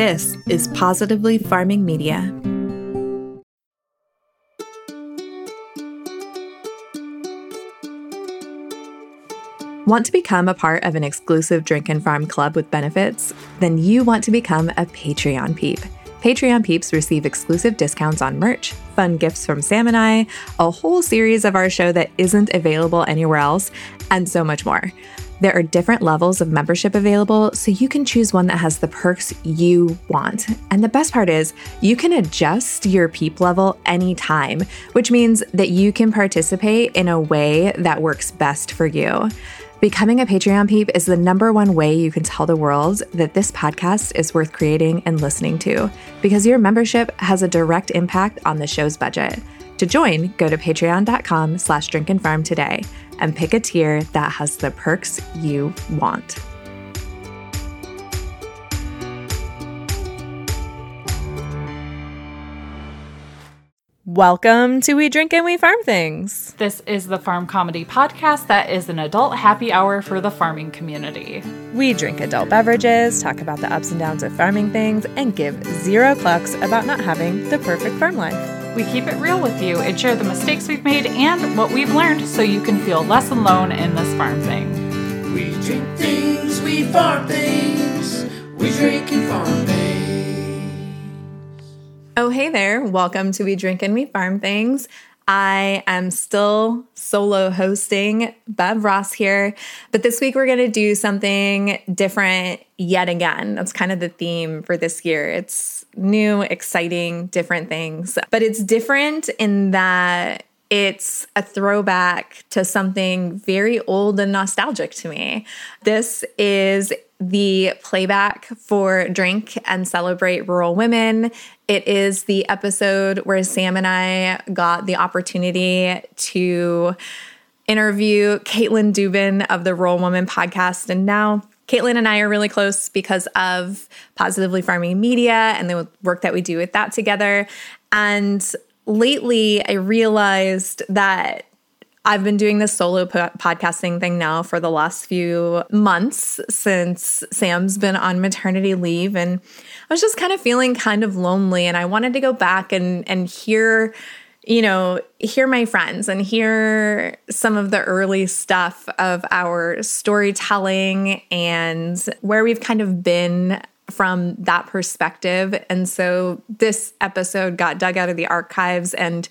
This is Positively Farming Media. Want to become a part of an exclusive drink and farm club with benefits? Then you want to become a Patreon peep. Patreon peeps receive exclusive discounts on merch, fun gifts from Sam and I, a whole series of our show that isn't available anywhere else, and so much more. There are different levels of membership available, so you can choose one that has the perks you want. And the best part is, you can adjust your peep level anytime, which means that you can participate in a way that works best for you. Becoming a Patreon peep is the number one way you can tell the world that this podcast is worth creating and listening to, because your membership has a direct impact on the show's budget. To join, go to patreon.com slash drinkandfarm today and pick a tier that has the perks you want. Welcome to We Drink and We Farm Things. This is the farm comedy podcast that is an adult happy hour for the farming community. We drink adult beverages, talk about the ups and downs of farming things, and give zero clucks about not having the perfect farm life. We keep it real with you and share the mistakes we've made and what we've learned so you can feel less alone in this farm thing. We drink things, we farm things, we drink and farm things. Oh, hey there. Welcome to We Drink and We Farm Things. I am still solo hosting, Bev Ross here, but this week we're going to do something different yet again. That's kind of the theme for this year. It's new, exciting, different things, but it's different in that it's a throwback to something very old and nostalgic to me. This is the playback for Drink and Celebrate Rural Women. It is the episode where Sam and I got the opportunity to interview Caitlin Dubin of the Rural Woman podcast. And now Caitlin and I are really close because of Positively Farming Media and the work that we do with that together. And lately, I realized that I've been doing this solo po- podcasting thing now for the last few months since Sam's been on maternity leave and I was just kind of feeling kind of lonely and I wanted to go back and and hear you know, hear my friends and hear some of the early stuff of our storytelling and where we've kind of been from that perspective. And so this episode got dug out of the archives and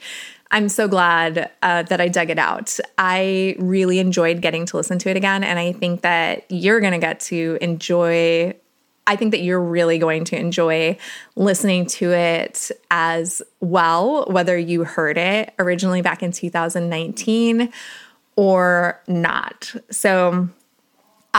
I'm so glad uh, that I dug it out. I really enjoyed getting to listen to it again. And I think that you're going to get to enjoy, I think that you're really going to enjoy listening to it as well, whether you heard it originally back in 2019 or not. So,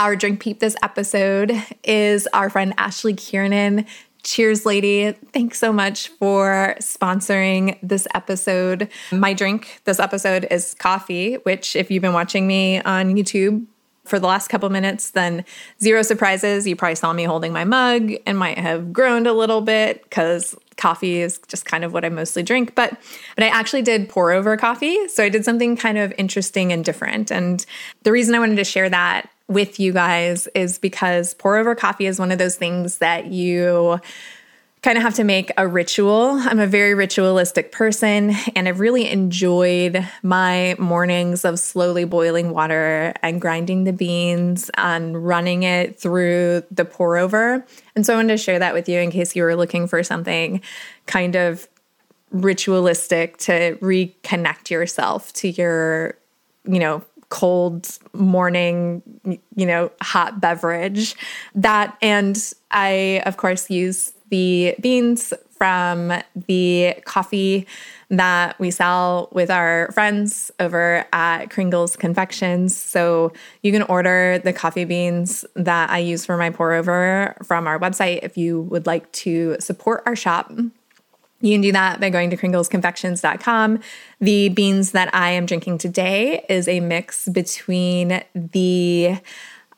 our drink peep this episode is our friend Ashley Kiernan. Cheers, lady. Thanks so much for sponsoring this episode. My drink this episode is coffee, which, if you've been watching me on YouTube for the last couple minutes, then zero surprises. You probably saw me holding my mug and might have groaned a little bit because coffee is just kind of what I mostly drink. But but I actually did pour over coffee. So I did something kind of interesting and different. And the reason I wanted to share that with you guys is because pour over coffee is one of those things that you kind of have to make a ritual. I'm a very ritualistic person, and I've really enjoyed my mornings of slowly boiling water and grinding the beans and running it through the pour over. And so I wanted to share that with you in case you were looking for something kind of ritualistic to reconnect yourself to your, you know, cold morning, you know, hot beverage. That, and I, of course, use the beans from the coffee that we sell with our friends over at Kringle's Confections. So you can order the coffee beans that I use for my pour over from our website if you would like to support our shop. You can do that by going to kringlesconfections.com. The beans that I am drinking today is a mix between the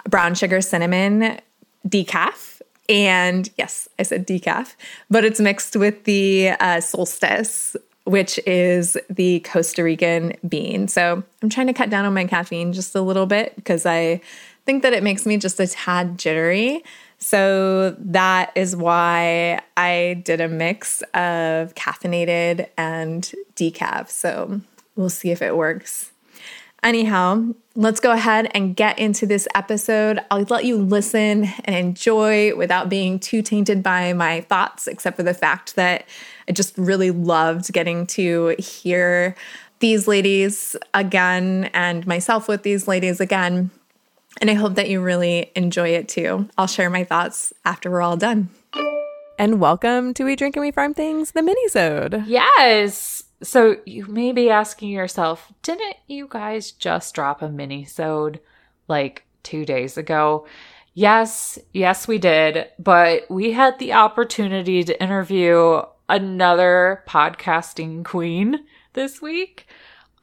brown sugar cinnamon decaf and yes, I said decaf, but it's mixed with the uh, solstice, which is the Costa Rican bean. So I'm trying to cut down on my caffeine just a little bit because I think that it makes me just a tad jittery. So that is why I did a mix of caffeinated and decaf. So we'll see if it works. Anyhow, let's go ahead and get into this episode. I'll let you listen and enjoy without being too tainted by my thoughts, except for the fact that I just really loved getting to hear these ladies again and myself with these ladies again. And I hope that you really enjoy it too. I'll share my thoughts after we're all done. And welcome to We Drink and We Farm Things, the mini-sode. Yes. So you may be asking yourself, didn't you guys just drop a mini-sode like two days ago? Yes, yes, we did. But we had the opportunity to interview another podcasting queen this week.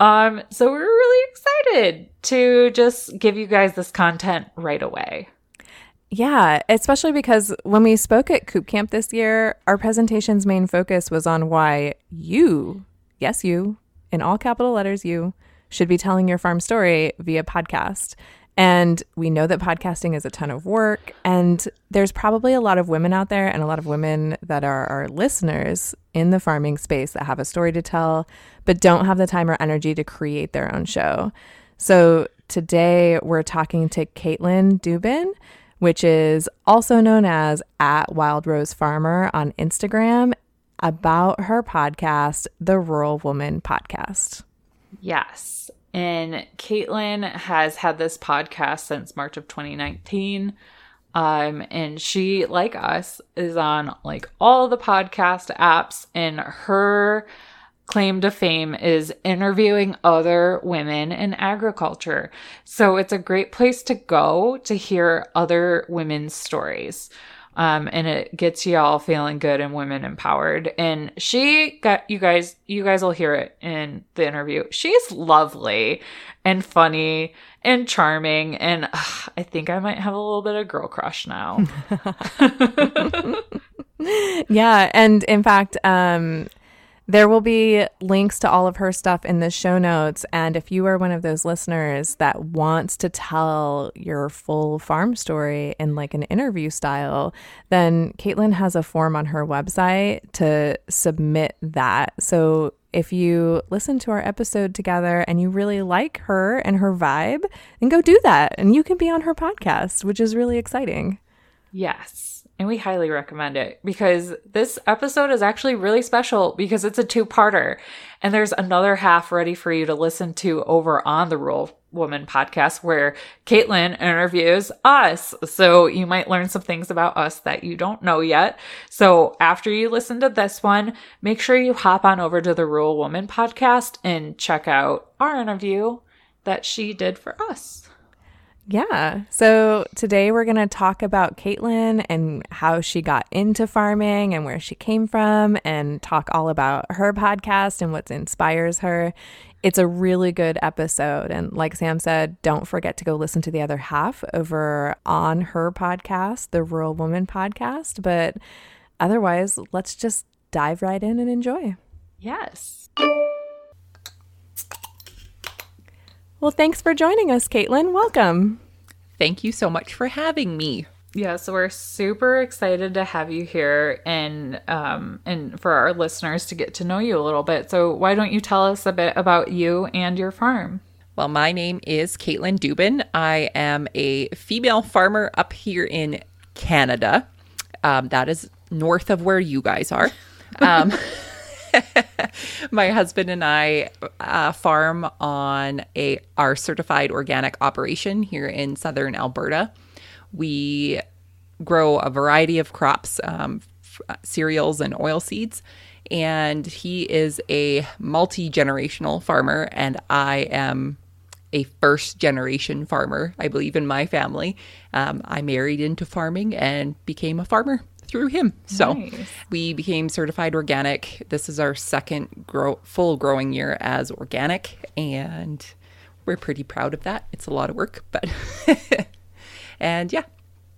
Um, so we're really excited to just give you guys this content right away. Yeah, especially because when we spoke at Coop Camp this year, our presentation's main focus was on why you, yes, you, in all capital letters, you, should be telling your farm story via podcast. And we know that podcasting is a ton of work. And there's probably a lot of women out there and a lot of women that are our listeners in the farming space that have a story to tell, but don't have the time or energy to create their own show. So today we're talking to Caitlin Dubin, which is also known as at Wild Rose Farmer on Instagram, about her podcast, the Rural Woman Podcast. Yes. And Caitlin has had this podcast since March of 2019. Um, and she, like us, is on like all the podcast apps, and her claim to fame is interviewing other women in agriculture. So it's a great place to go to hear other women's stories um, and it gets you all feeling good and women empowered. And she got you guys, you guys will hear it in the interview. She's lovely and funny and charming, and uh, I think I might have a little bit of girl crush now. yeah, and in fact, um, there will be links to all of her stuff in the show notes. And if you are one of those listeners that wants to tell your full farm story in like an interview style, then Caitlin has a form on her website to submit that. So if you listen to our episode together and you really like her and her vibe, then go do that. And you can be on her podcast, which is really exciting. Yes. And we highly recommend it because this episode is actually really special because it's a two parter. And there's another half ready for you to listen to over on the Rural Woman podcast where Caitlin interviews us. So you might learn some things about us that you don't know yet. So after you listen to this one, make sure you hop on over to the Rural Woman podcast and check out our interview that she did for us. Yeah. So today we're going to talk about Caitlin and how she got into farming and where she came from and talk all about her podcast and what inspires her. It's a really good episode. And like Sam said, don't forget to go listen to the other half over on her podcast, the Rural Woman podcast. But otherwise, let's just dive right in and enjoy. Yes. Well, thanks for joining us, Caitlin. Welcome. Thank you so much for having me. Yeah, so we're super excited to have you here and um and for our listeners to get to know you a little bit. So why don't you tell us a bit about you and your farm? Well, my name is Caitlin Dubin. I am a female farmer up here in Canada. Um, that is north of where you guys are. Um, my husband and I uh, farm on a our certified organic operation here in southern Alberta. We grow a variety of crops, um, f- uh, cereals, and oil seeds. And he is a multi generational farmer, and I am a first generation farmer. I believe in my family. Um, I married into farming and became a farmer through him. So nice. we became certified organic. This is our second grow full growing year as organic and we're pretty proud of that. It's a lot of work, but and yeah,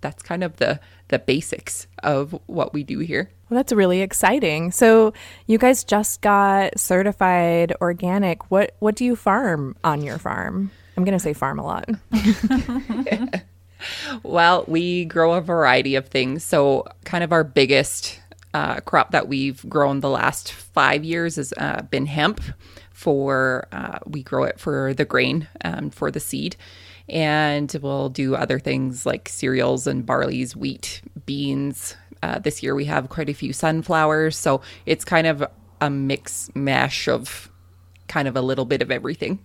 that's kind of the the basics of what we do here. Well, that's really exciting. So, you guys just got certified organic. What what do you farm on your farm? I'm going to say farm a lot. Well, we grow a variety of things. So, kind of our biggest uh, crop that we've grown the last five years has uh, been hemp. For uh, we grow it for the grain, um, for the seed, and we'll do other things like cereals and barley's, wheat, beans. Uh, this year we have quite a few sunflowers, so it's kind of a mix mash of kind of a little bit of everything.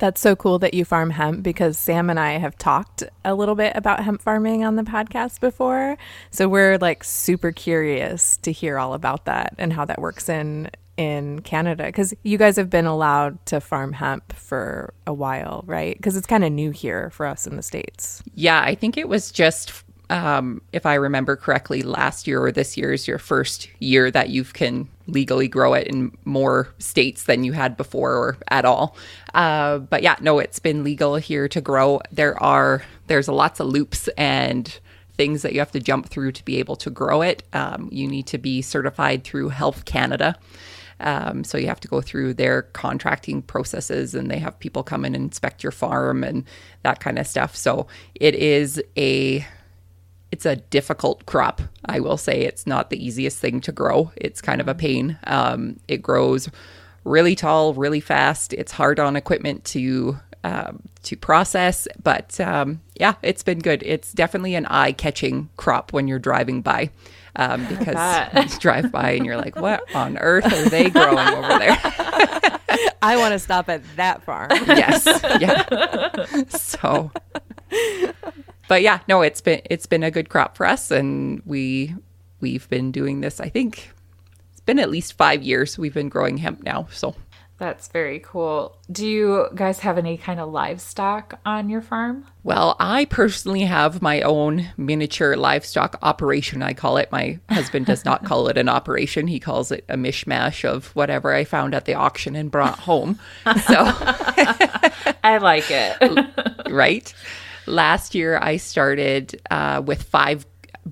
That's so cool that you farm hemp because Sam and I have talked a little bit about hemp farming on the podcast before. So we're like super curious to hear all about that and how that works in in Canada because you guys have been allowed to farm hemp for a while, right? Because it's kind of new here for us in the states. Yeah, I think it was just um, if I remember correctly, last year or this year is your first year that you can legally grow it in more states than you had before or at all. Uh, but yeah, no, it's been legal here to grow. There are there's lots of loops and things that you have to jump through to be able to grow it. Um, you need to be certified through Health Canada. Um, so you have to go through their contracting processes and they have people come and inspect your farm and that kind of stuff. So it is a it's a difficult crop. I will say it's not the easiest thing to grow. It's kind of a pain. Um, it grows really tall, really fast. It's hard on equipment to um, to process, but um, yeah, it's been good. It's definitely an eye catching crop when you're driving by. Um, because you drive by and you're like, what on earth are they growing over there? I want to stop at that farm. yes. Yeah. So but yeah, no, it's been it's been a good crop for us, and we we've been doing this. I think it's been at least five years we've been growing hemp now. So That's very cool. Do you guys have any kind of livestock on your farm? Well, I personally have my own miniature livestock operation. I call it. My husband does not call it an operation. He calls it a mishmash of whatever I found at the auction and brought home. So, I like it. right? Last year, I started uh, with five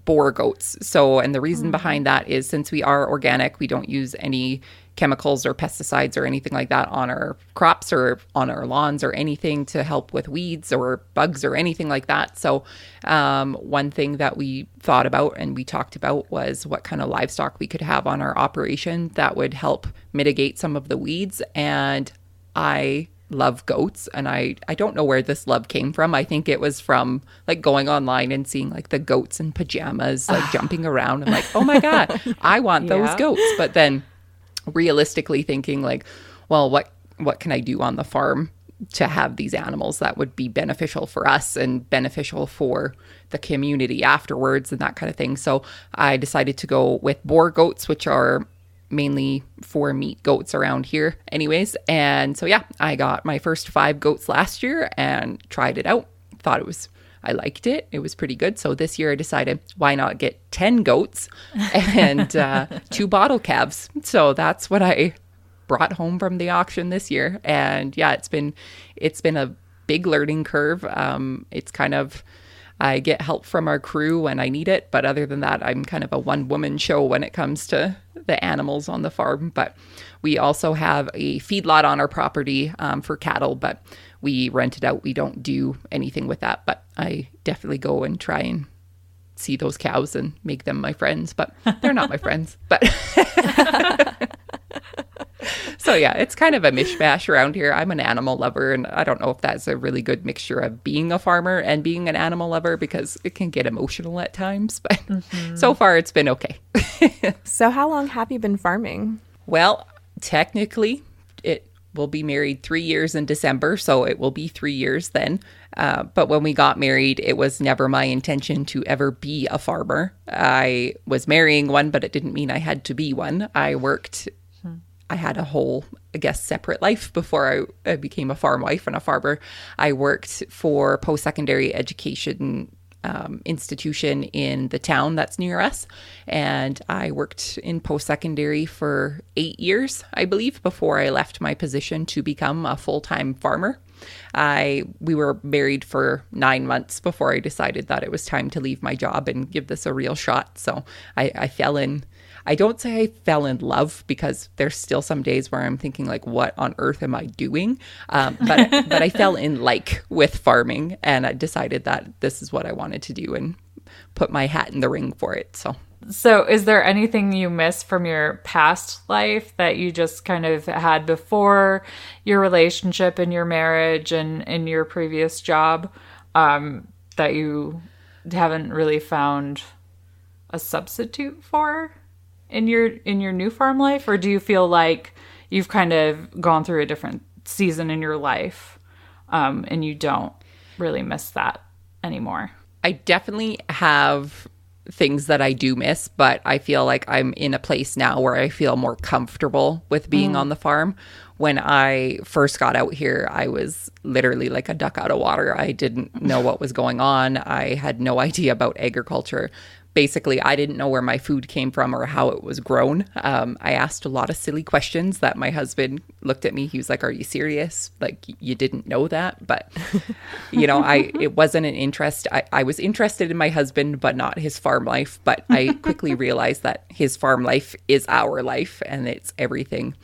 Boer goats. So, and the reason behind that is since we are organic, we don't use any chemicals or pesticides or anything like that on our crops or on our lawns or anything to help with weeds or bugs or anything like that. So, um, one thing that we thought about and we talked about was what kind of livestock we could have on our operation that would help mitigate some of the weeds. And I love goats and I I don't know where this love came from. I think it was from like going online and seeing like the goats in pajamas like jumping around. I'm like, "Oh my god, I want those Yeah. goats." But then realistically thinking like, well, what what can I do on the farm to have these animals that would be beneficial for us and beneficial for the community afterwards and that kind of thing. So I decided to go with Boer goats, which are mainly for meat goats around here anyways. And so yeah, I got my first 5 goats last year and tried it out. Thought it was I liked it. It was pretty good. So this year I decided why not get 10 goats and uh, two bottle calves. So that's what I brought home from the auction this year. And yeah, it's been it's been a big learning curve. Um, it's kind of I get help from our crew when I need it, but other than that, I'm kind of a one woman show when it comes to the animals on the farm. But we also have a feedlot on our property um, for cattle, but we rent it out. We don't do anything with that, but I definitely go and try and see those cows and make them my friends, but they're not my friends. But so yeah, it's kind of a mishmash around here. I'm an animal lover, and I don't know if that's a really good mixture of being a farmer and being an animal lover because it can get emotional at times. But so far, it's been okay. So, how long have you been farming? Well, technically, it will be married three years in December, so it will be three years then. Uh, but when we got married, it was never my intention to ever be a farmer. I was marrying one, but it didn't mean I had to be one. I worked, I had a whole, I guess, separate life before I, I became a farm wife and a farmer. I worked for post secondary education um, institution in the town that's near us. And I worked in post secondary for eight years, I believe, before I left my position to become a full time farmer. I we were married for nine months before I decided that it was time to leave my job and give this a real shot. So I, I fell in. I don't say I fell in love because there's still some days where I'm thinking like, what on earth am I doing? Um, but but I fell in like with farming, and I decided that this is what I wanted to do and put my hat in the ring for it. So So, is there anything you miss from your past life that you just kind of had before your relationship and your marriage and in your previous job um, that you haven't really found a substitute for in your in your new farm life, or do you feel like you've kind of gone through a different season in your life um, and you don't really miss that anymore? I definitely have things that I do miss, but I feel like I'm in a place now where I feel more comfortable with being on the farm. When I first got out here, I was literally like a duck out of water. I didn't know what was going on. I had no idea about agriculture. Basically, I didn't know where my food came from or how it was grown. Um, I asked a lot of silly questions that my husband looked at me. He was like, "Are you serious? Like you didn't know that?" But you know, I it wasn't an interest. I, I was interested in my husband, but not his farm life. But I quickly realized that his farm life is our life, and it's everything.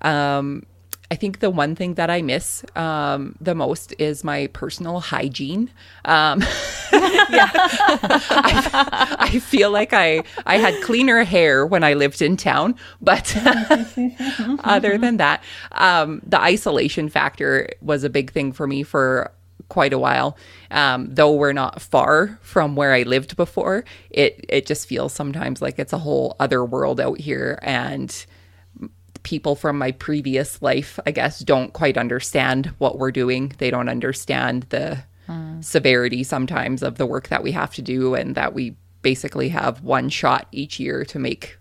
Um, I think the one thing that I miss um, the most is my personal hygiene. Um, I, I feel like I I had cleaner hair when I lived in town, but other than that, um, the isolation factor was a big thing for me for quite a while. Um, though we're not far from where I lived before, it it just feels sometimes like it's a whole other world out here and people from my previous life, I guess, don't quite understand what we're doing. They don't understand the severity sometimes of the work that we have to do and that we basically have one shot each year to make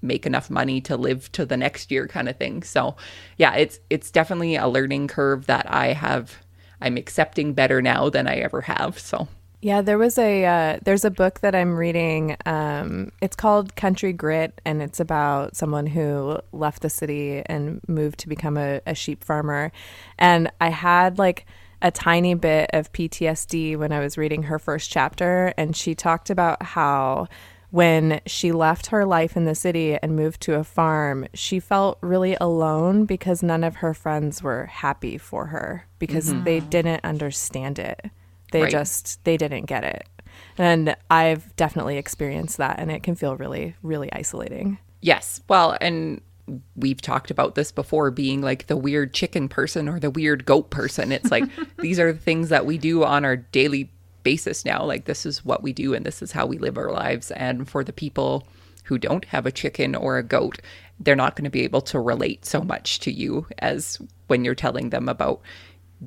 make enough money to live to the next year kind of thing. So, yeah, it's it's definitely a learning curve that I have I'm accepting better now than I ever have. So, Yeah, there was a uh, there's a book that I'm reading. Um, it's called Country Grit, and it's about someone who left the city and moved to become a, a sheep farmer. And I had like a tiny bit of PTSD when I was reading her first chapter, and she talked about how when she left her life in the city and moved to a farm, she felt really alone because none of her friends were happy for her because they didn't understand it. They Right. just they didn't get it. And I've definitely experienced that and it can feel really really isolating. Yes. Well, and we've talked about this before being like the weird chicken person or the weird goat person. It's like these are the things that we do on our daily basis now. Like this is what we do and this is how we live our lives. And for the people who don't have a chicken or a goat, they're not going to be able to relate so much to you as when you're telling them about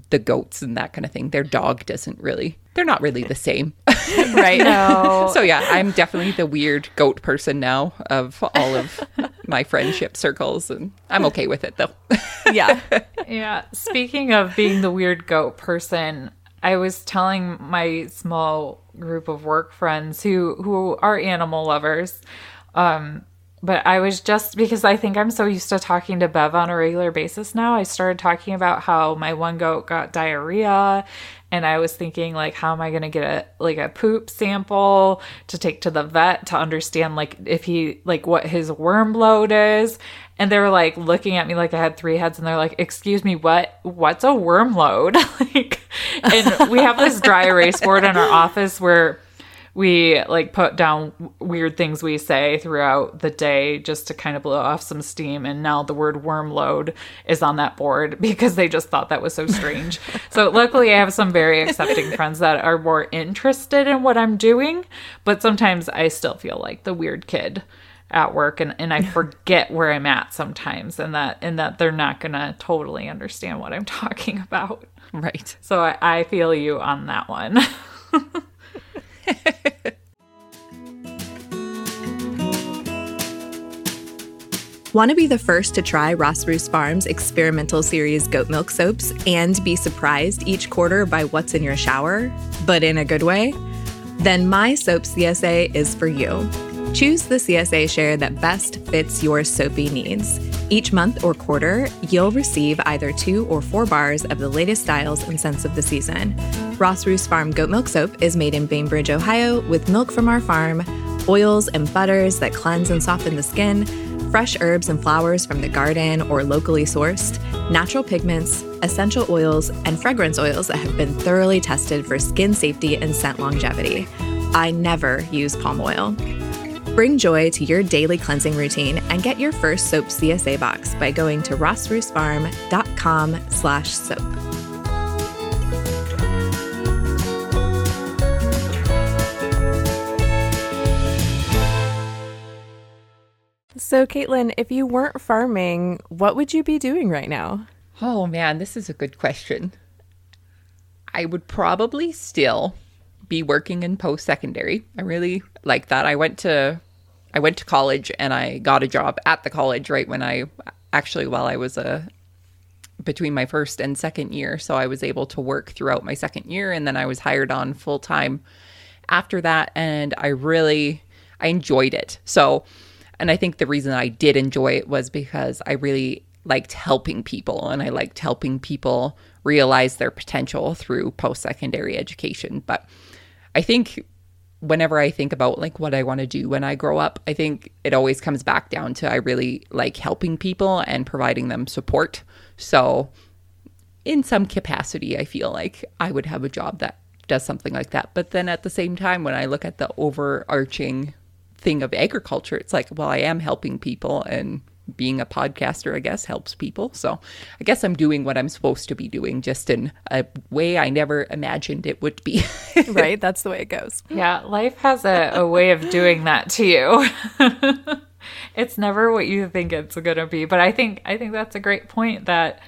the goats and that kind of thing. Their dog doesn't really, they're not really the same. Right. No. So yeah, I'm definitely the weird goat person now of all of my friendship circles, and I'm okay with it though. yeah. Yeah. Speaking of being the weird goat person, I was telling my small group of work friends who who are animal lovers. Um, but I was just because I think I'm so used to talking to Bev on a regular basis now. I started talking about how my one goat got diarrhea and I was thinking like how am I going to get a like a poop sample to take to the vet to understand like if he like what his worm load is and they were like looking at me like I had three heads and they're like excuse me what what's a worm load like and we have this dry erase board in our office where we like put down weird things we say throughout the day just to kind of blow off some steam and now the word worm load is on that board because they just thought that was so strange. So luckily i have some very accepting friends that are more interested in what i'm doing but sometimes i still feel like the weird kid at work and, and i forget where i'm at sometimes and that and that they're not gonna totally understand what i'm talking about. Right. so i, I feel you on that one Want to be the first to try Ross Roos Farms experimental series goat milk soaps and be surprised each quarter by what's in your shower, but in a good way? Then My Soap CSA is for you. Choose the CSA share that best fits your soapy needs. Each month or quarter, you'll receive either two or four bars of the latest styles and scents of the season. Ross Roos Farm Goat Milk Soap is made in Bainbridge, Ohio, with milk from our farm, oils and butters that cleanse and soften the skin, fresh herbs and flowers from the garden or locally sourced, natural pigments, essential oils, and fragrance oils that have been thoroughly tested for skin safety and scent longevity. I never use palm oil. Bring joy to your daily cleansing routine and get your first soap CSA box by going to rossroosfarm.com slash soap. So, Caitlin, if you weren't farming, what would you be doing right now? Oh man, this is a good question. I would probably still be working in post secondary. I really like that. I went to I went to college and I got a job at the college right when I actually while I was a between my first and second year. So I was able to work throughout my second year and then I was hired on full time after that and I really I enjoyed it. So and I think the reason I did enjoy it was because I really liked helping people and I liked helping people realize their potential through post secondary education. But I think whenever I think about like what I want to do when I grow up, I think it always comes back down to I really like helping people and providing them support. So in some capacity, I feel like I would have a job that does something like that. But then at the same time, when I look at the overarching thing of agriculture, it's like, well, I am helping people and being a podcaster, I guess, helps people. So I guess I'm doing what I'm supposed to be doing, just in a way I never imagined it would be. right? That's the way it goes. Yeah, life has a, a way of doing that to you. it's never what you think it's gonna be. But I think I think that's a great point that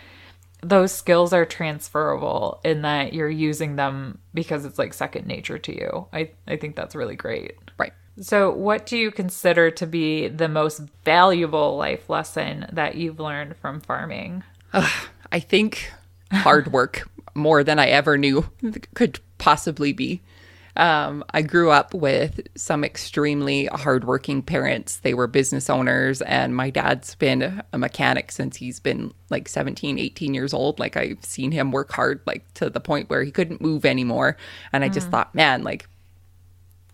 those skills are transferable in that you're using them because it's like second nature to you. I, I think that's really great. So, what do you consider to be the most valuable life lesson that you've learned from farming? I think hard work more than I ever knew could possibly be. Um, I grew up with some extremely hardworking parents. They were business owners, and my dad's been a mechanic since he's been like 17, 18 years old. Like, I've seen him work hard, like to the point where he couldn't move anymore. And I just thought, man, like,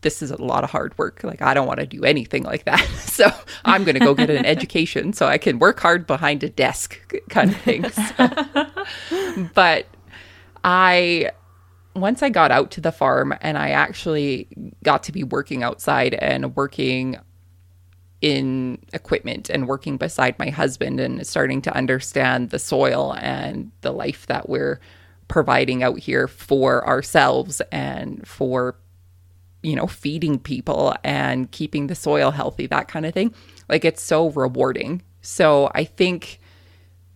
this is a lot of hard work. Like, I don't want to do anything like that. So, I'm going to go get an education so I can work hard behind a desk, kind of thing. So, but I, once I got out to the farm and I actually got to be working outside and working in equipment and working beside my husband and starting to understand the soil and the life that we're providing out here for ourselves and for you know, feeding people and keeping the soil healthy, that kind of thing. Like it's so rewarding. So I think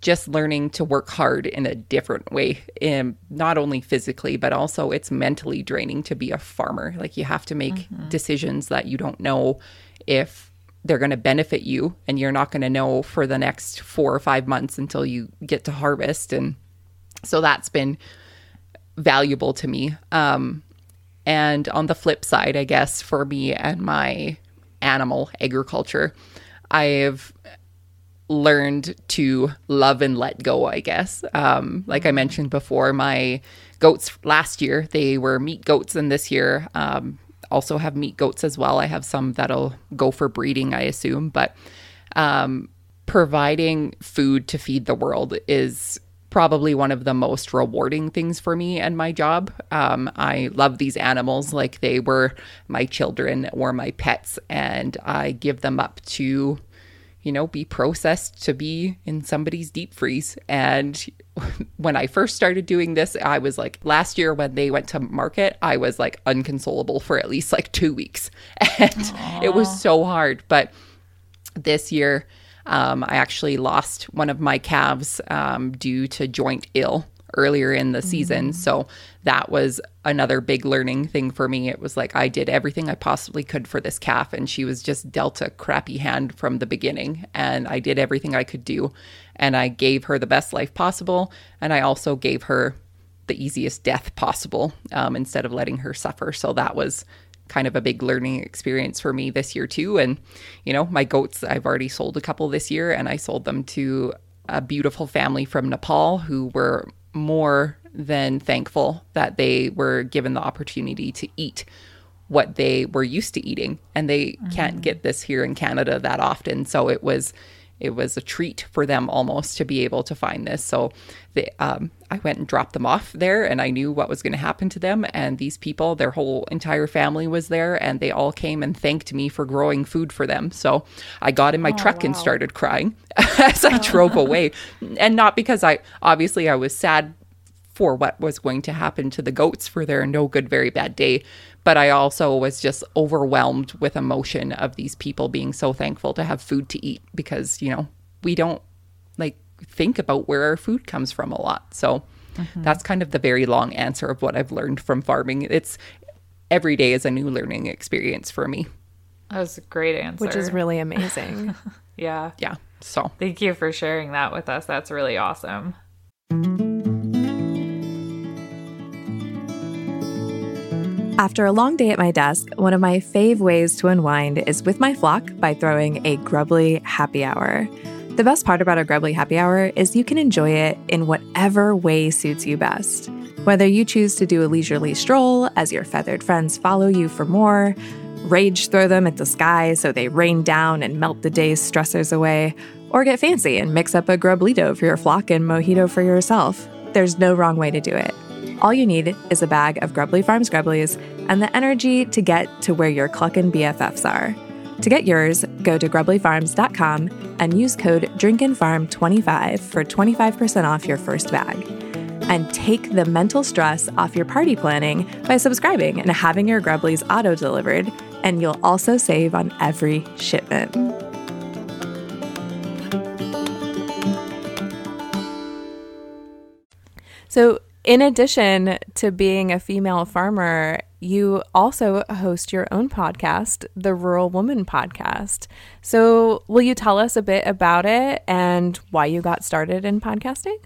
just learning to work hard in a different way, in not only physically, but also it's mentally draining to be a farmer. Like you have to make decisions that you don't know if they're going to benefit you and you're not going to know for the next four or five months until you get to harvest. And so that's been valuable to me. Um, and on the flip side, I guess, for me and my animal agriculture, I've learned to love and let go, I guess. Um, like I mentioned before, my goats last year, they were meat goats, and this year, um, also have meat goats as well. I have some that'll go for breeding, I assume, but um, providing food to feed the world is probably one of the most rewarding things for me and my job. Um, I love these animals like they were my children or my pets, and I give them up to, you know, be processed to be in somebody's deep freeze. And when I first started doing this, I was like, last year when they went to market, I was like unconsolable for at least like two weeks. And it was so hard. But this year, um, I actually lost one of my calves um, due to joint ill earlier in the season. So that was another big learning thing for me. It was like I did everything I possibly could for this calf, and she was just dealt a crappy hand from the beginning. And I did everything I could do, and I gave her the best life possible. And I also gave her the easiest death possible um, instead of letting her suffer. So that was kind of a big learning experience for me this year too. And, you know, my goats, I've already sold a couple this year and I sold them to a beautiful family from Nepal who were more than thankful that they were given the opportunity to eat what they were used to eating. And they can't mm-hmm. get this here in Canada that often. So it was it was a treat for them almost to be able to find this. So they, um, I went and dropped them off there and I knew what was going to happen to them. And these people their whole entire family was there and they all came and thanked me for growing food for them. So I got in my truck and started crying as I drove away. And not because I obviously I was sad for what was going to happen to the goats for their no good, very bad day. But I also was just overwhelmed with emotion of these people being so thankful to have food to eat because, you know, we don't like think about where our food comes from a lot. So mm-hmm. that's kind of the very long answer of what I've learned from farming. It's every day is a new learning experience for me. That was a great answer. which is really amazing. yeah. Yeah. So Thank you for sharing that with us. That's really awesome. After a long day at my desk, one of my fave ways to unwind is with my flock by throwing a Grubbly happy hour. The best part about a Grubbly happy hour is you can enjoy it in whatever way suits you best. Whether you choose to do a leisurely stroll as your feathered friends follow you for more, rage throw them at the sky so they rain down and melt the day's stressors away, or get fancy and mix up a Grublito for your flock and mojito for yourself, there's no wrong way to do it. All you need is a bag of Grubbly Farms Grubblies and the energy to get to where your cluckin' BFFs are. To get yours, go to grubblyfarms.com and use code DRINKINFARM25 for 25% off your first bag. And take the mental stress off your party planning by subscribing and having your Grubblies auto delivered, and you'll also save on every shipment. So, in addition to being a female farmer, you also host your own podcast, the Rural Woman Podcast. So, will you tell us a bit about it and why you got started in podcasting?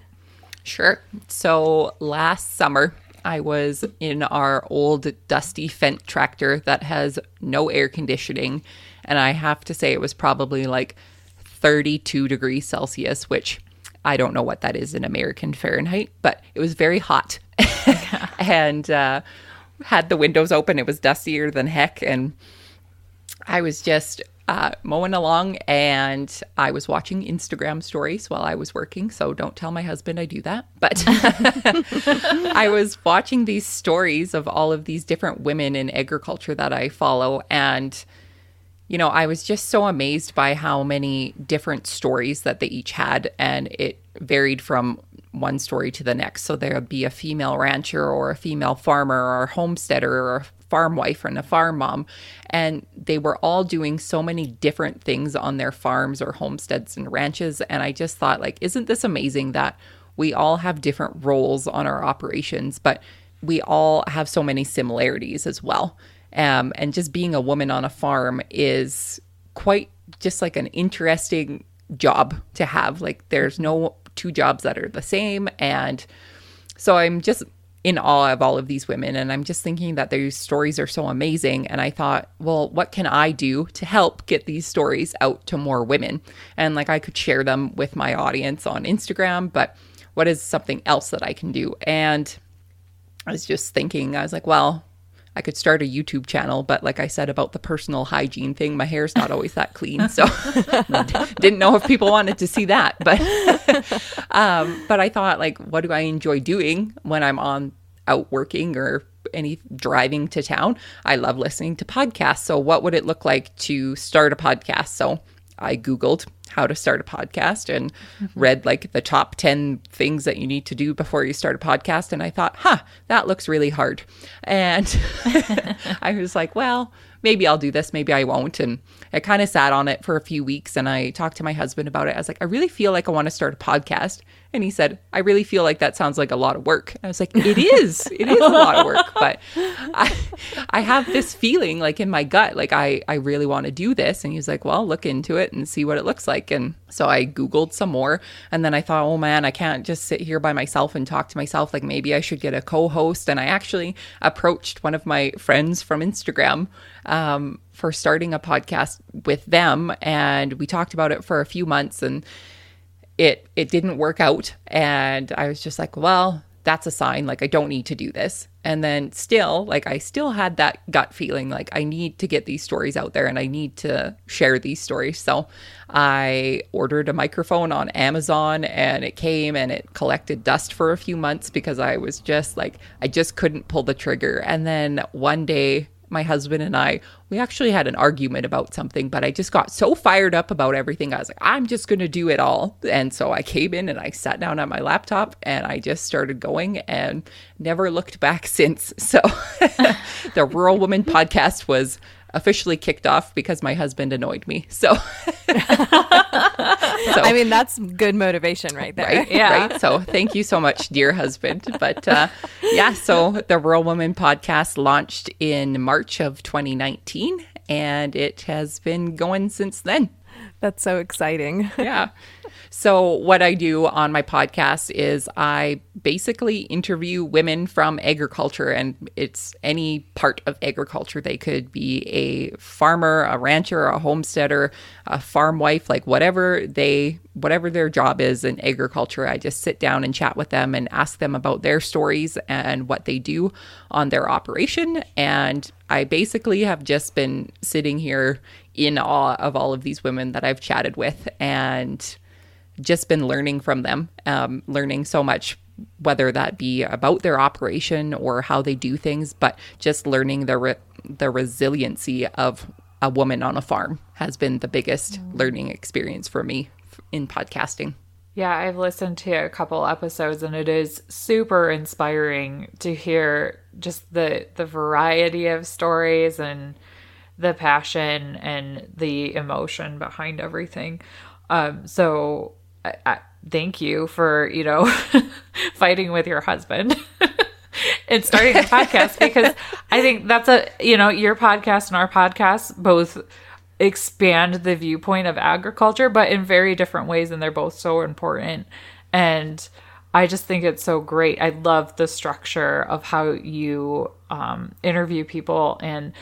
Sure. So last summer, I was in our old dusty Fendt tractor that has no air conditioning. And I have to say, it was probably like 32 degrees Celsius, which I don't know what that is in American Fahrenheit, but it was very hot. and uh, had the windows open. It was dustier than heck. And I was just uh, mowing along and I was watching Instagram stories while I was working. So don't tell my husband I do that. But I was watching these stories of all of these different women in agriculture that I follow. And, you know, I was just so amazed by how many different stories that they each had. And it varied from one story to the next. So there would be a female rancher or a female farmer or a homesteader or a farm wife and a farm mom. And they were all doing so many different things on their farms or homesteads and ranches. And I just thought, like, isn't this amazing that we all have different roles on our operations, but we all have so many similarities as well. Um, and just being a woman on a farm is quite just like an interesting job to have. Like, there's no two jobs that are the same. And so I'm just in awe of all of these women. And I'm just thinking that their stories are so amazing. And I thought, well, what can I do to help get these stories out to more women? And like I could share them with my audience on Instagram, but what is something else that I can do? And I was just thinking, I was like, well, I could start a YouTube channel, but like I said about the personal hygiene thing, my hair's not always that clean. So didn't know if people wanted to see that. But um, but I thought like what do I enjoy doing when I'm on out working or any driving to town? I love listening to podcasts. So what would it look like to start a podcast? So I Googled how to start a podcast and read like the top 10 things that you need to do before you start a podcast. And I thought, huh, that looks really hard. And I was like, well, maybe I'll do this, maybe I won't. And I kind of sat on it for a few weeks and I talked to my husband about it. I was like, I really feel like I want to start a podcast. And he said, I really feel like that sounds like a lot of work. I was like, it is. It is a lot of work. But I, I have this feeling like in my gut, like I, I really want to do this. And he's like, well, look into it and see what it looks like. And so I Googled some more. And then I thought, oh man, I can't just sit here by myself and talk to myself. Like maybe I should get a co host. And I actually approached one of my friends from Instagram um, for starting a podcast with them. And we talked about it for a few months and it it didn't work out. And i was just like well that's a sign like i don't need to do this. And then still like i still had that gut feeling like i need to get these stories out there and i need to share these stories. So i ordered a microphone on amazon and it came and it collected dust for a few months because i was just like i just couldn't pull the trigger. And then one day my husband and I, we actually had an argument about something, but I just got so fired up about everything. I was like, I'm just going to do it all. And so I came in and I sat down at my laptop and I just started going and never looked back since. So the Rural Woman podcast was officially kicked off because my husband annoyed me. So, so I mean, that's good motivation right there. Right. Yeah. Right. So thank you so much, dear husband. But uh, yeah, so the Rural Woman podcast launched in March of 2019 and it has been going since then. That's so exciting. yeah. So, what I do on my podcast is I basically interview women from agriculture, and it's any part of agriculture. They could be a farmer, a rancher, a homesteader, a farm wife, like whatever they whatever their job is in agriculture. I just sit down and chat with them and ask them about their stories and what they do on their operation. And I basically have just been sitting here in awe of all of these women that I've chatted with and just been learning from them, um, learning so much, whether that be about their operation or how they do things, but just learning the re- the resiliency of a woman on a farm has been the biggest mm. learning experience for me in podcasting. Yeah, I've listened to a couple episodes and it is super inspiring to hear just the the variety of stories and the passion and the emotion behind everything. Um, so I, I, thank you for you know fighting with your husband and starting a podcast because I think that's a you know your podcast and our podcast both expand the viewpoint of agriculture, but in very different ways, and they're both so important. And I just think it's so great. I love the structure of how you um, interview people and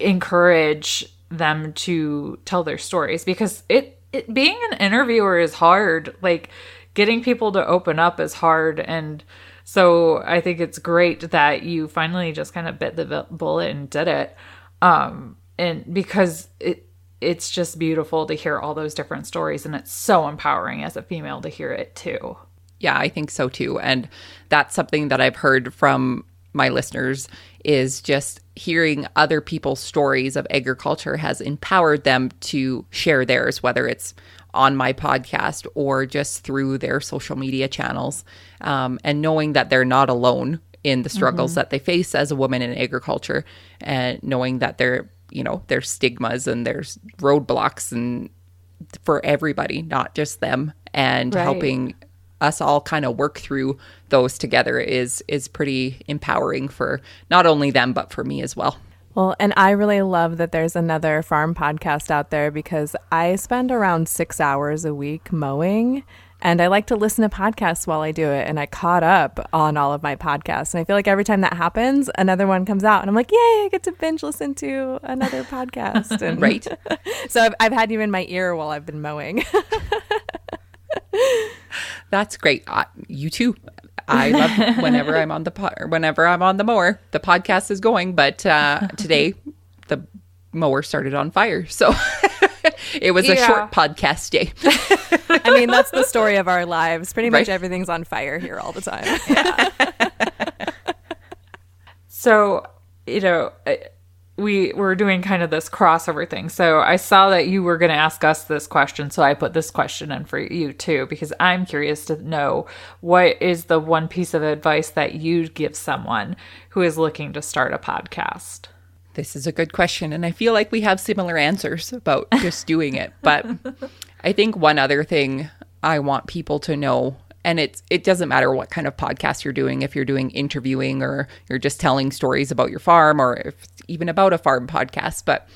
encourage them to tell their stories because it, it being an interviewer is hard. Like getting people to open up is hard and so I think it's great that you finally just kind of bit the bullet and did it. Um, and because it it's just beautiful to hear all those different stories and it's so empowering as a female to hear it too. Yeah, I think so too. And that's something that I've heard from my listeners is just hearing other people's stories of agriculture has empowered them to share theirs, whether it's on my podcast or just through their social media channels. Um, and knowing that they're not alone in the struggles mm-hmm. that they face as a woman in agriculture and knowing that there, you know, there's stigmas and there's roadblocks and for everybody, not just them, and right. helping us all kind of work through those together is is pretty empowering for not only them but for me as well. Well, and I really love that there's another farm podcast out there because I spend around 6 hours a week mowing and I like to listen to podcasts while I do it. And I caught up on all of my podcasts. And I feel like every time that happens, another one comes out. And I'm like, yay, I get to binge listen to another podcast. And right. so I've, I've had you in my ear while I've been mowing. That's great. Uh, you too. I love whenever I'm on the po- whenever I'm on the mower, the podcast is going. But uh, today, the mower started on fire, so it was a yeah. short podcast day. I mean, that's the story of our lives. Pretty much right? everything's on fire here all the time. Yeah. so, you know, we were doing kind of this crossover thing. So I saw that you were going to ask us this question, so I put this question in for you too because I'm curious to know what is the one piece of advice that you'd give someone who is looking to start a podcast. This is a good question and I feel like we have similar answers about just doing it, but I think one other thing I want people to know and it's it doesn't matter what kind of podcast you're doing if you're doing interviewing or you're just telling stories about your farm or if even about a farm podcast but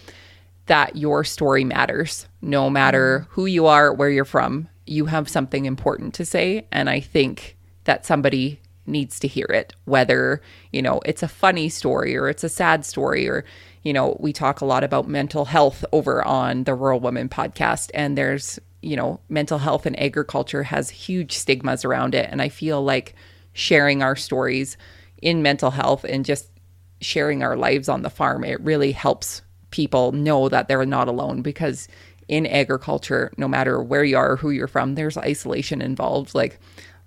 that your story matters no matter mm-hmm. who you are, where you're from. You have something important to say. And I think that somebody needs to hear it, whether, you know, it's a funny story or it's a sad story or, you know, we talk a lot about mental health over on the Rural Woman podcast. And there's, you know, mental health and agriculture has huge stigmas around it. And I feel like sharing our stories in mental health and just sharing our lives on the farm, it really helps people know that they're not alone because in agriculture, no matter where you are or who you're from, there's isolation involved. Like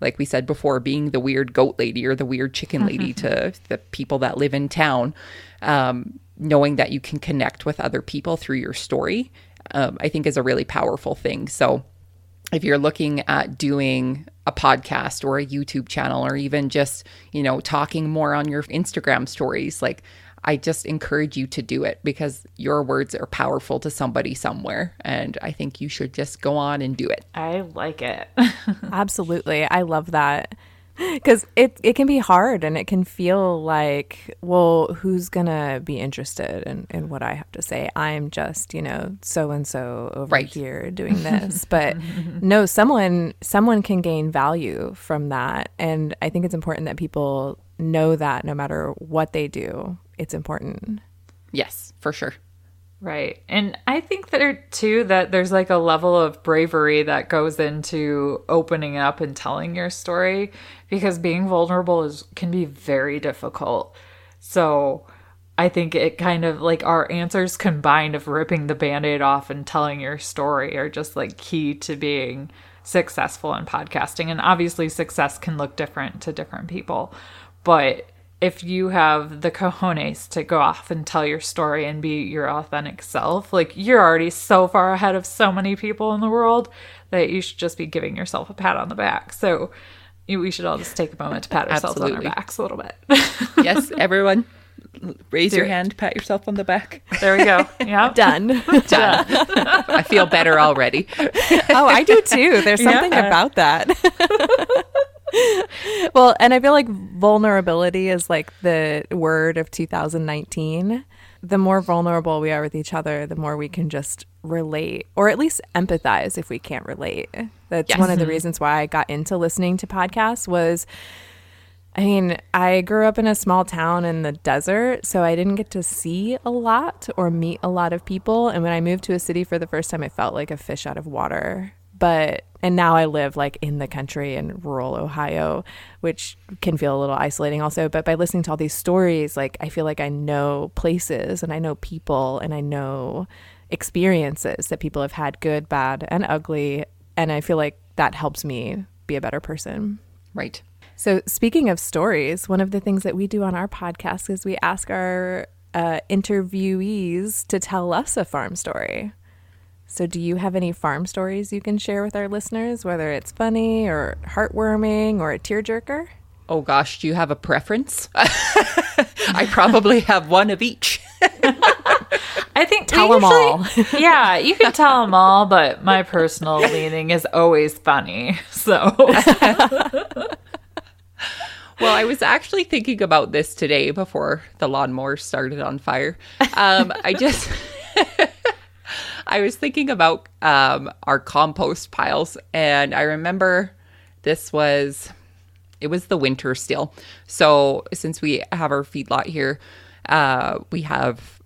like we said before, being the weird goat lady or the weird chicken lady to the people that live in town, um, knowing that you can connect with other people through your story, um, I think is a really powerful thing. So if you're looking at doing a podcast or a YouTube channel or even just, you know, talking more on your Instagram stories, like I just encourage you to do it because your words are powerful to somebody somewhere. And I think you should just go on and do it. I like it. Absolutely. I love that. Because it, it can be hard and it can feel like, well, who's going to be interested in, in what I have to say? I'm just, you know, so and so over Right. here doing this. but no, someone someone can gain value from that. And I think it's important that people know that no matter what they do, it's important. Yes, for sure. Right. And I think there too that there's like a level of bravery that goes into opening up and telling your story because being vulnerable is can be very difficult. So I think it kind of like our answers combined of ripping the band-aid off and telling your story are just like key to being successful in podcasting. And obviously success can look different to different people. But if you have the cojones to go off and tell your story and be your authentic self, like you're already so far ahead of so many people in the world that you should just be giving yourself a pat on the back. So you- we should all just take a moment to pat ourselves on our backs a little bit. Yes, everyone, raise Do your it. hand, pat yourself on the back. there we go. Yeah. Done. Done. I feel better already. oh, I do too. There's something about that. well, and I feel like vulnerability is like the word of 2019. The more vulnerable we are with each other, the more we can just relate or at least empathize if we can't relate. That's Yes. one of the mm-hmm. reasons why I got into listening to podcasts was I mean, I grew up in a small town in the desert, so I didn't get to see a lot or meet a lot of people. And when I moved to a city for the first time, I felt like a fish out of water. But, and now I live like in the country in rural Ohio, which can feel a little isolating also. But by listening to all these stories, like I feel like I know places and I know people and I know experiences that people have had good, bad, and ugly. And I feel like that helps me be a better person. Right. So, speaking of stories, one of the things that we do on our podcast is we ask our uh, interviewees to tell us a farm story. So, do you have any farm stories you can share with our listeners, whether it's funny or heartwarming or a tearjerker? Oh gosh, do you have a preference? I probably have one of each. I think Tell we 'em all. yeah, you can tell them all, but my personal leaning is always funny. So Well, I was actually thinking about this today before the lawnmower started on fire. Um, I just, I was thinking about um, our compost piles, and I remember this was, it was the winter still. So since we have our feedlot here, uh, we have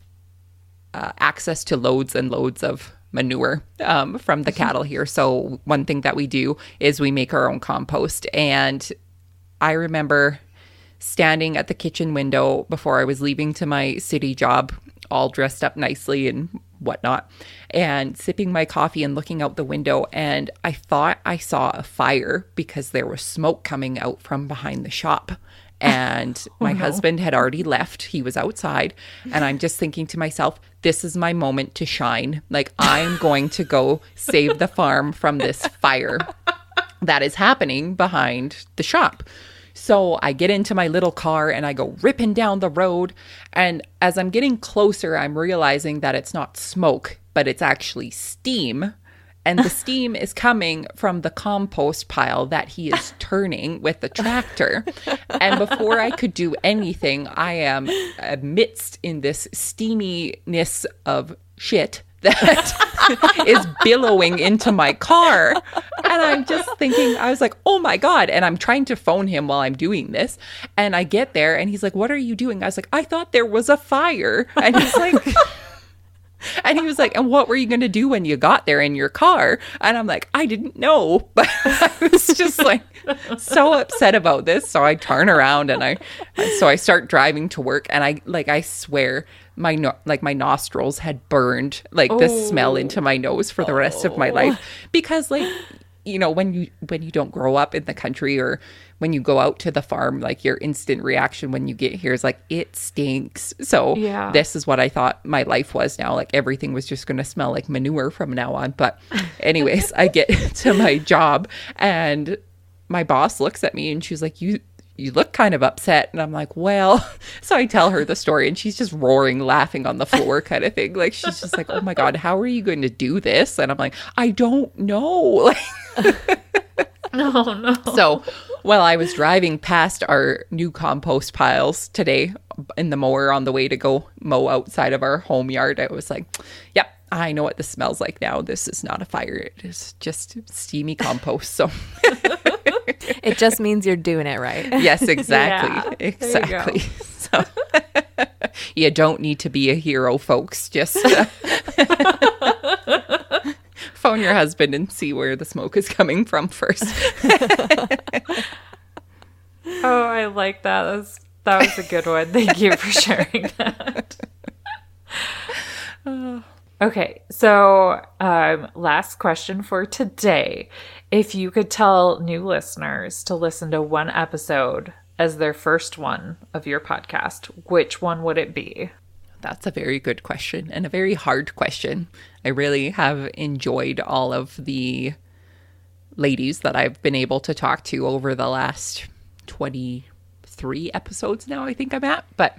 uh, access to loads and loads of manure um, from the cattle here. So one thing that we do is we make our own compost, and I remember standing at the kitchen window before I was leaving to my city job, all dressed up nicely and whatnot, and sipping my coffee and looking out the window. And I thought I saw a fire because there was smoke coming out from behind the shop. Oh, and my husband had already left. He was outside. And I'm just thinking to myself, this is my moment to shine. Like, I'm going to go save the farm from this fire that is happening behind the shop. So I get into my little car and I go ripping down the road. And as I'm getting closer, I'm realizing that it's not smoke, but it's actually steam. And the steam is coming from the compost pile that he is turning with the tractor. And before I could do anything, I am amidst in this steaminess of shit that is billowing into my car. And I'm just thinking, I was like, oh my God. And I'm trying to phone him while I'm doing this. And I get there and he's like, what are you doing? I was like, I thought there was a fire. And he's like, and he was like, And what were you going to do when you got there in your car? And I'm like, I didn't know. But I was just like so upset about this. So I turn around and I, so I start driving to work. And I, like, I swear, my no- like my nostrils had burned like the smell oh. into my nose for the rest of my oh. life. Because like you know when you when you don't grow up in the country or when you go out to the farm like your instant reaction when you get here is like it stinks. So Yeah. this is what i thought my life was now. Like everything was just going to smell like manure from now on. But anyways i get to my job and my boss looks at me and she's like you you look kind of upset and i'm like well so i tell her the story and she's just roaring laughing on the floor kind of thing like she's just like oh my god how are you going to do this and i'm like i don't know No, oh, no. so while I was driving past our new compost piles today in the mower on the way to go mow outside of our home yard, I was like, yep, I know what this smells like now. This is not a fire. It is just steamy compost. So It just means you're doing it right. yes, exactly. Yeah, there you exactly. So you don't need to be a hero, folks. Just uh, phone your husband and see where the smoke is coming from first. Oh, I like that. That was, that was a good one. Thank you for sharing that. Okay, so um, last question for today. If you could tell new listeners to listen to one episode as their first one of your podcast, which one would it be? That's a very good question and a very hard question. I really have enjoyed all of the ladies that I've been able to talk to over the last 23 episodes now, I think I'm at. But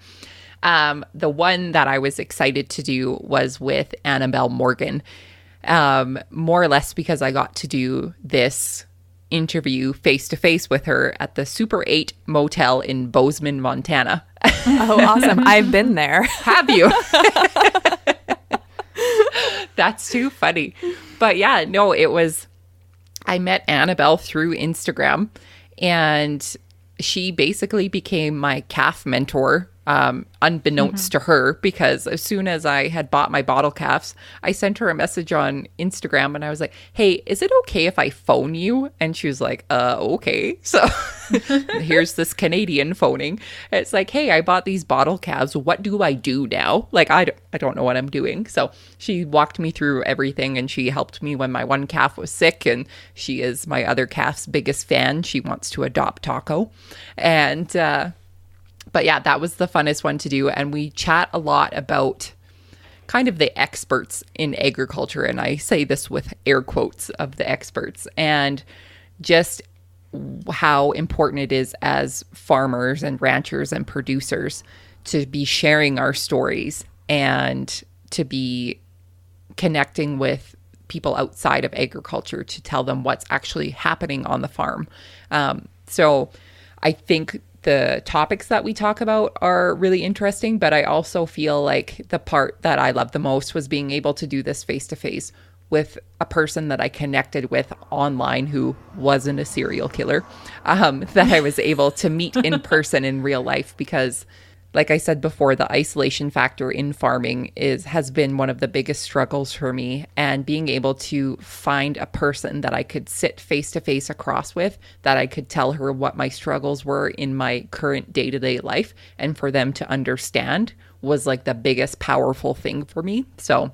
um, the one that I was excited to do was with Annabelle Morgan, um, more or less because I got to do this interview face to face with her at the Super 8 Motel in Bozeman, Montana. Oh, awesome. I've been there. Have you? That's too funny. But yeah, no, it was. I met Annabelle through Instagram, and she basically became my calf mentor, um, unbeknownst to her, because as soon as I had bought my bottle calves, I sent her a message on Instagram and I was like, hey, is it okay if I phone you? And she was like, uh, okay. So here's this Canadian phoning. It's like, hey, I bought these bottle calves. What do I do now? Like, I, d- I don't know what I'm doing. So she walked me through everything and she helped me when my one calf was sick. And she is my other calf's biggest fan. She wants to adopt Taco. And, uh, but yeah, that was the funnest one to do. And we chat a lot about kind of the experts in agriculture. And I say this with air quotes of the experts and just how important it is as farmers and ranchers and producers to be sharing our stories and to be connecting with people outside of agriculture to tell them what's actually happening on the farm. Um, so I think the topics that we talk about are really interesting, but I also feel like the part that I love the most was being able to do this face to face with a person that I connected with online who wasn't a serial killer, um, that I was able to meet in person in real life because like I said before, the isolation factor in farming is has been one of the biggest struggles for me. And being able to find a person that I could sit face to face across with, that I could tell her what my struggles were in my current day to day life, and for them to understand was like the biggest powerful thing for me. So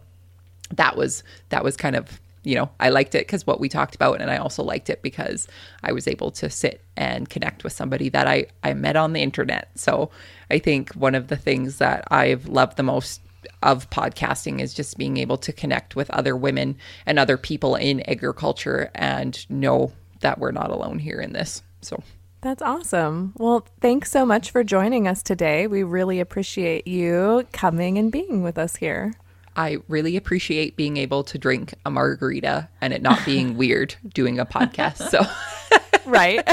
that was that was kind of you know i liked it because what we talked about and i also liked it because i was able to sit and connect with somebody that i i met on the internet so i think one of the things that i've loved the most of podcasting is just being able to connect with other women and other people in agriculture and know that we're not alone here in this so That's awesome. Well, thanks so much for joining us today. We really appreciate you coming and being with us here. I really appreciate being able to drink a margarita and it not being weird doing a podcast. So Right.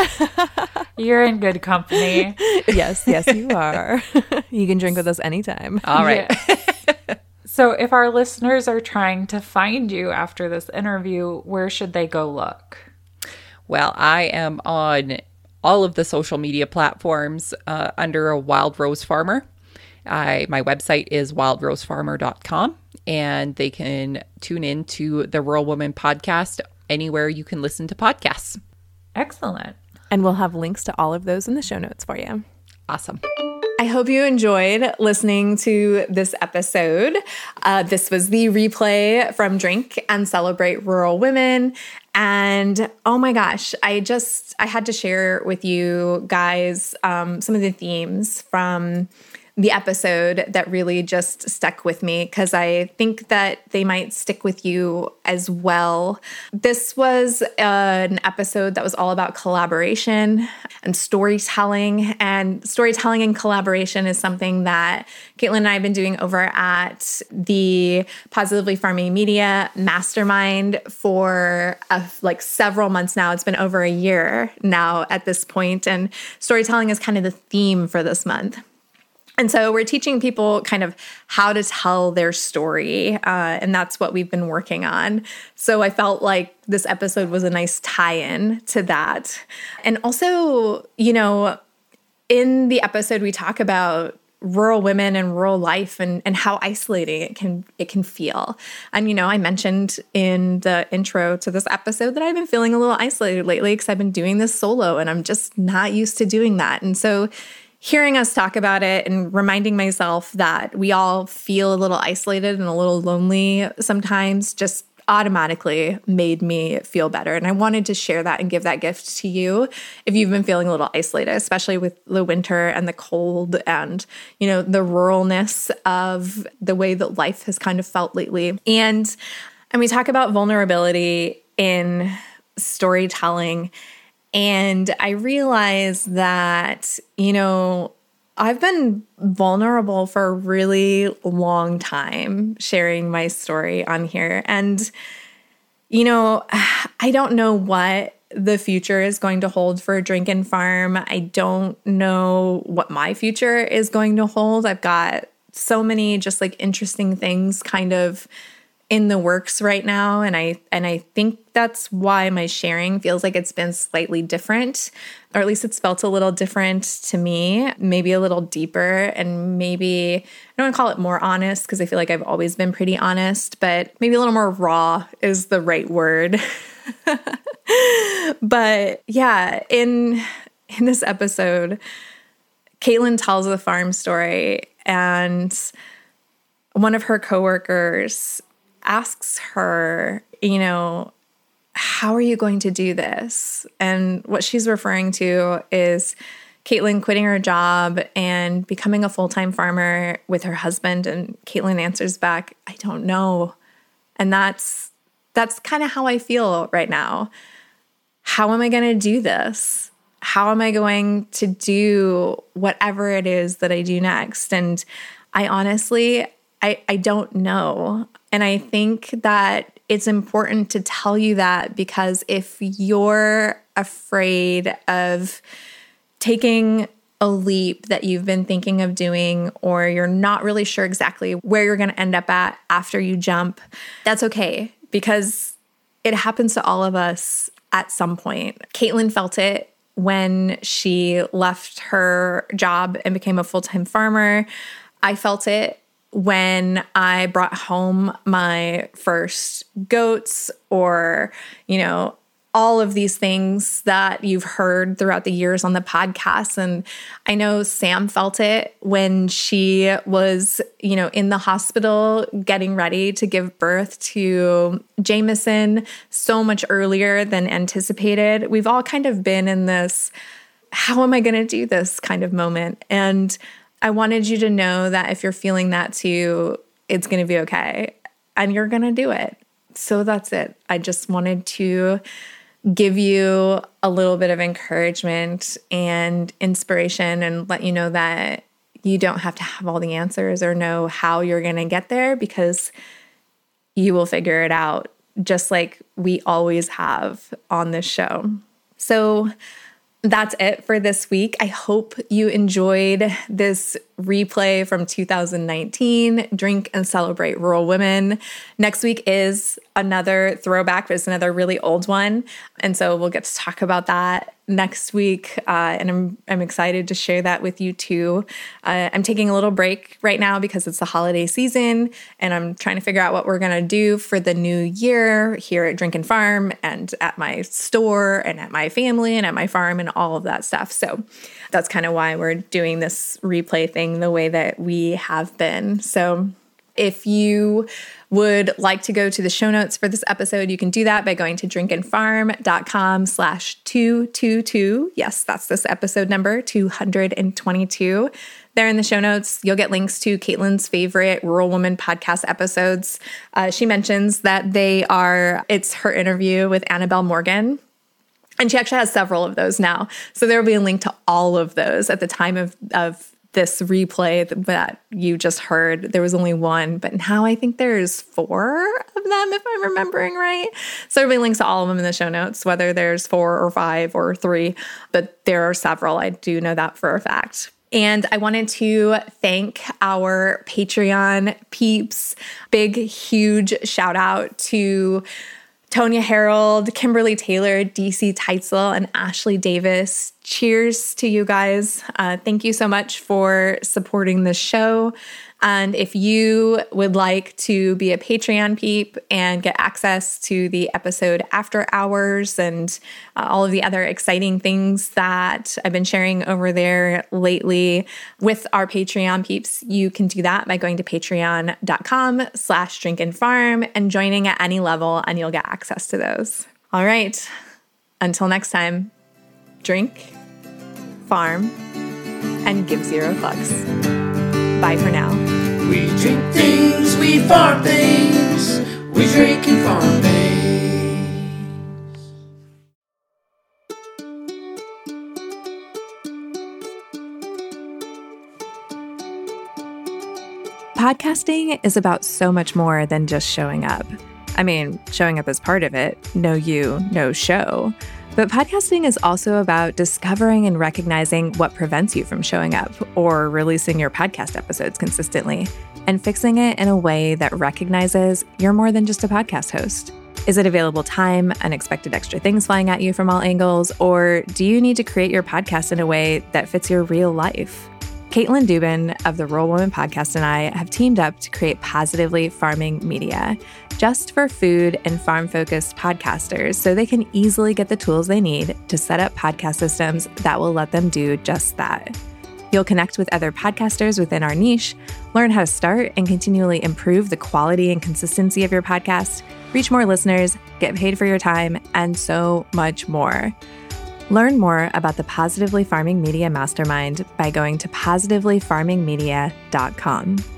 You're in good company. yes, yes, you are. you can drink with us anytime. all right. Yeah. So, if our listeners are trying to find you after this interview, where should they go look? Well, I am on all of the social media platforms uh, under a Wild Rose Farmer. I, my website is wildrosefarmer.com, and they can tune in to the Rural Woman podcast anywhere you can listen to podcasts. Excellent. And we'll have links to all of those in the show notes for you. Awesome. I hope you enjoyed listening to this episode. Uh, this was the replay from Drink and Celebrate Rural Women. And oh my gosh, I just, I had to share with you guys um, some of the themes from the episode that really just stuck with me because I think that they might stick with you as well. This was an episode that was all about collaboration and storytelling. And storytelling and collaboration is something that Caitlin and I have been doing over at the Positively Farming Media Mastermind for uh, like several months now. It's been over a year now at this point, and storytelling is kind of the theme for this month. And so we're teaching people kind of how to tell their story. Uh, and that's what we've been working on. So I felt like this episode was a nice tie in to that. And also, you know, in the episode, we talk about rural women and rural life and, and how isolating it can it can feel. And you know, I mentioned in the intro to this episode that I've been feeling a little isolated lately because I've been doing this solo and I'm just not used to doing that. And so hearing us talk about it and reminding myself that we all feel a little isolated and a little lonely sometimes just automatically made me feel better. And I wanted to share that and give that gift to you if you've been feeling a little isolated, especially with the winter and the cold and, you know, the ruralness of the way that life has kind of felt lately. And and we talk about vulnerability in storytelling and I realized that, you know, I've been vulnerable for a really long time sharing my story on here. And, you know, I don't know what the future is going to hold for Drink and Farm. I don't know what my future is going to hold. I've got so many just like interesting things kind of in the works right now and I and I think that's why my sharing feels like it's been slightly different or at least it's felt a little different to me, maybe a little deeper and maybe I don't want to call it more honest because I feel like I've always been pretty honest, but maybe a little more raw is the right word. but yeah, in in this episode, Caitlin tells the farm story and one of her coworkers asks her, you know, how are you going to do this? And what she's referring to is Caitlin quitting her job and becoming a full time farmer with her husband. And Caitlin answers back, I don't know. And that's that's kind of how I feel right now. How am I going to do this? How am I going to do whatever it is that I do next? And I honestly, I, I don't know. And I think that it's important to tell you that because if you're afraid of taking a leap that you've been thinking of doing, or you're not really sure exactly where you're going to end up at after you jump, that's okay because it happens to all of us at some point. Caitlin felt it when she left her job and became a full time farmer. I felt it when I brought home my first goats or, you know, all of these things that you've heard throughout the years on the podcast. And I know Sam felt it when she was, you know, in the hospital getting ready to give birth to Jameson so much earlier than anticipated. We've all kind of been in this, how am I going to do this kind of moment? And I wanted you to know that if you're feeling that too, it's going to be okay and you're going to do it. So that's it. I just wanted to give you a little bit of encouragement and inspiration and let you know that you don't have to have all the answers or know how you're going to get there because you will figure it out just like we always have on this show. So, that's it for this week. I hope you enjoyed this replay from 2019 Drink and Celebrate Rural Women. Next week is another throwback, but it's another really old one. And so we'll get to talk about that next week. Uh, and I'm, I'm excited to share that with you too. Uh, I'm taking a little break right now because it's the holiday season and I'm trying to figure out what we're going to do for the new year here at Drink and Farm and at my store and at my family and at my farm and all of that stuff. So that's kind of why we're doing this replay thing the way that we have been. So if you would like to go to the show notes for this episode, you can do that by going to drinkandfarm.com slash 222. Yes, that's this episode number, 222. There in the show notes, you'll get links to Caitlin's favorite Rural Woman podcast episodes. Uh, she mentions that they are, it's her interview with Annabelle Morgan. And she actually has several of those now. So there will be a link to all of those at the time of, of this replay that you just heard. There was only one, but now I think there's four of them, if I'm remembering right. So there'll be links to all of them in the show notes, whether there's four or five or three, but there are several. I do know that for a fact. And I wanted to thank our Patreon peeps. Big, huge shout out to Tonya Harold, Kimberly Taylor, DC Teitzel, and Ashley Davis. Cheers to you guys. Uh, thank you so much for supporting the show. And if you would like to be a Patreon peep and get access to the episode after hours and uh, all of the other exciting things that I've been sharing over there lately with our Patreon peeps, you can do that by going to patreon.com slash drink and farm and joining at any level and you'll get access to those. All right. Until next time, drink, farm, and give zero fucks. Bye for now. We drink things, we farm things. We drink and farm things. Podcasting is about so much more than just showing up. I mean, showing up is part of it. No you, no show. But podcasting is also about discovering and recognizing what prevents you from showing up or releasing your podcast episodes consistently and fixing it in a way that recognizes you're more than just a podcast host. Is it available time, unexpected extra things flying at you from all angles, or do you need to create your podcast in a way that fits your real life? Caitlin Dubin of the Rural Woman Podcast and I have teamed up to create Positively Farming Media, just for food and farm focused podcasters, so they can easily get the tools they need to set up podcast systems that will let them do just that. You'll connect with other podcasters within our niche, learn how to start and continually improve the quality and consistency of your podcast, reach more listeners, get paid for your time, and so much more. Learn more about the Positively Farming Media Mastermind by going to positivelyfarmingmedia.com.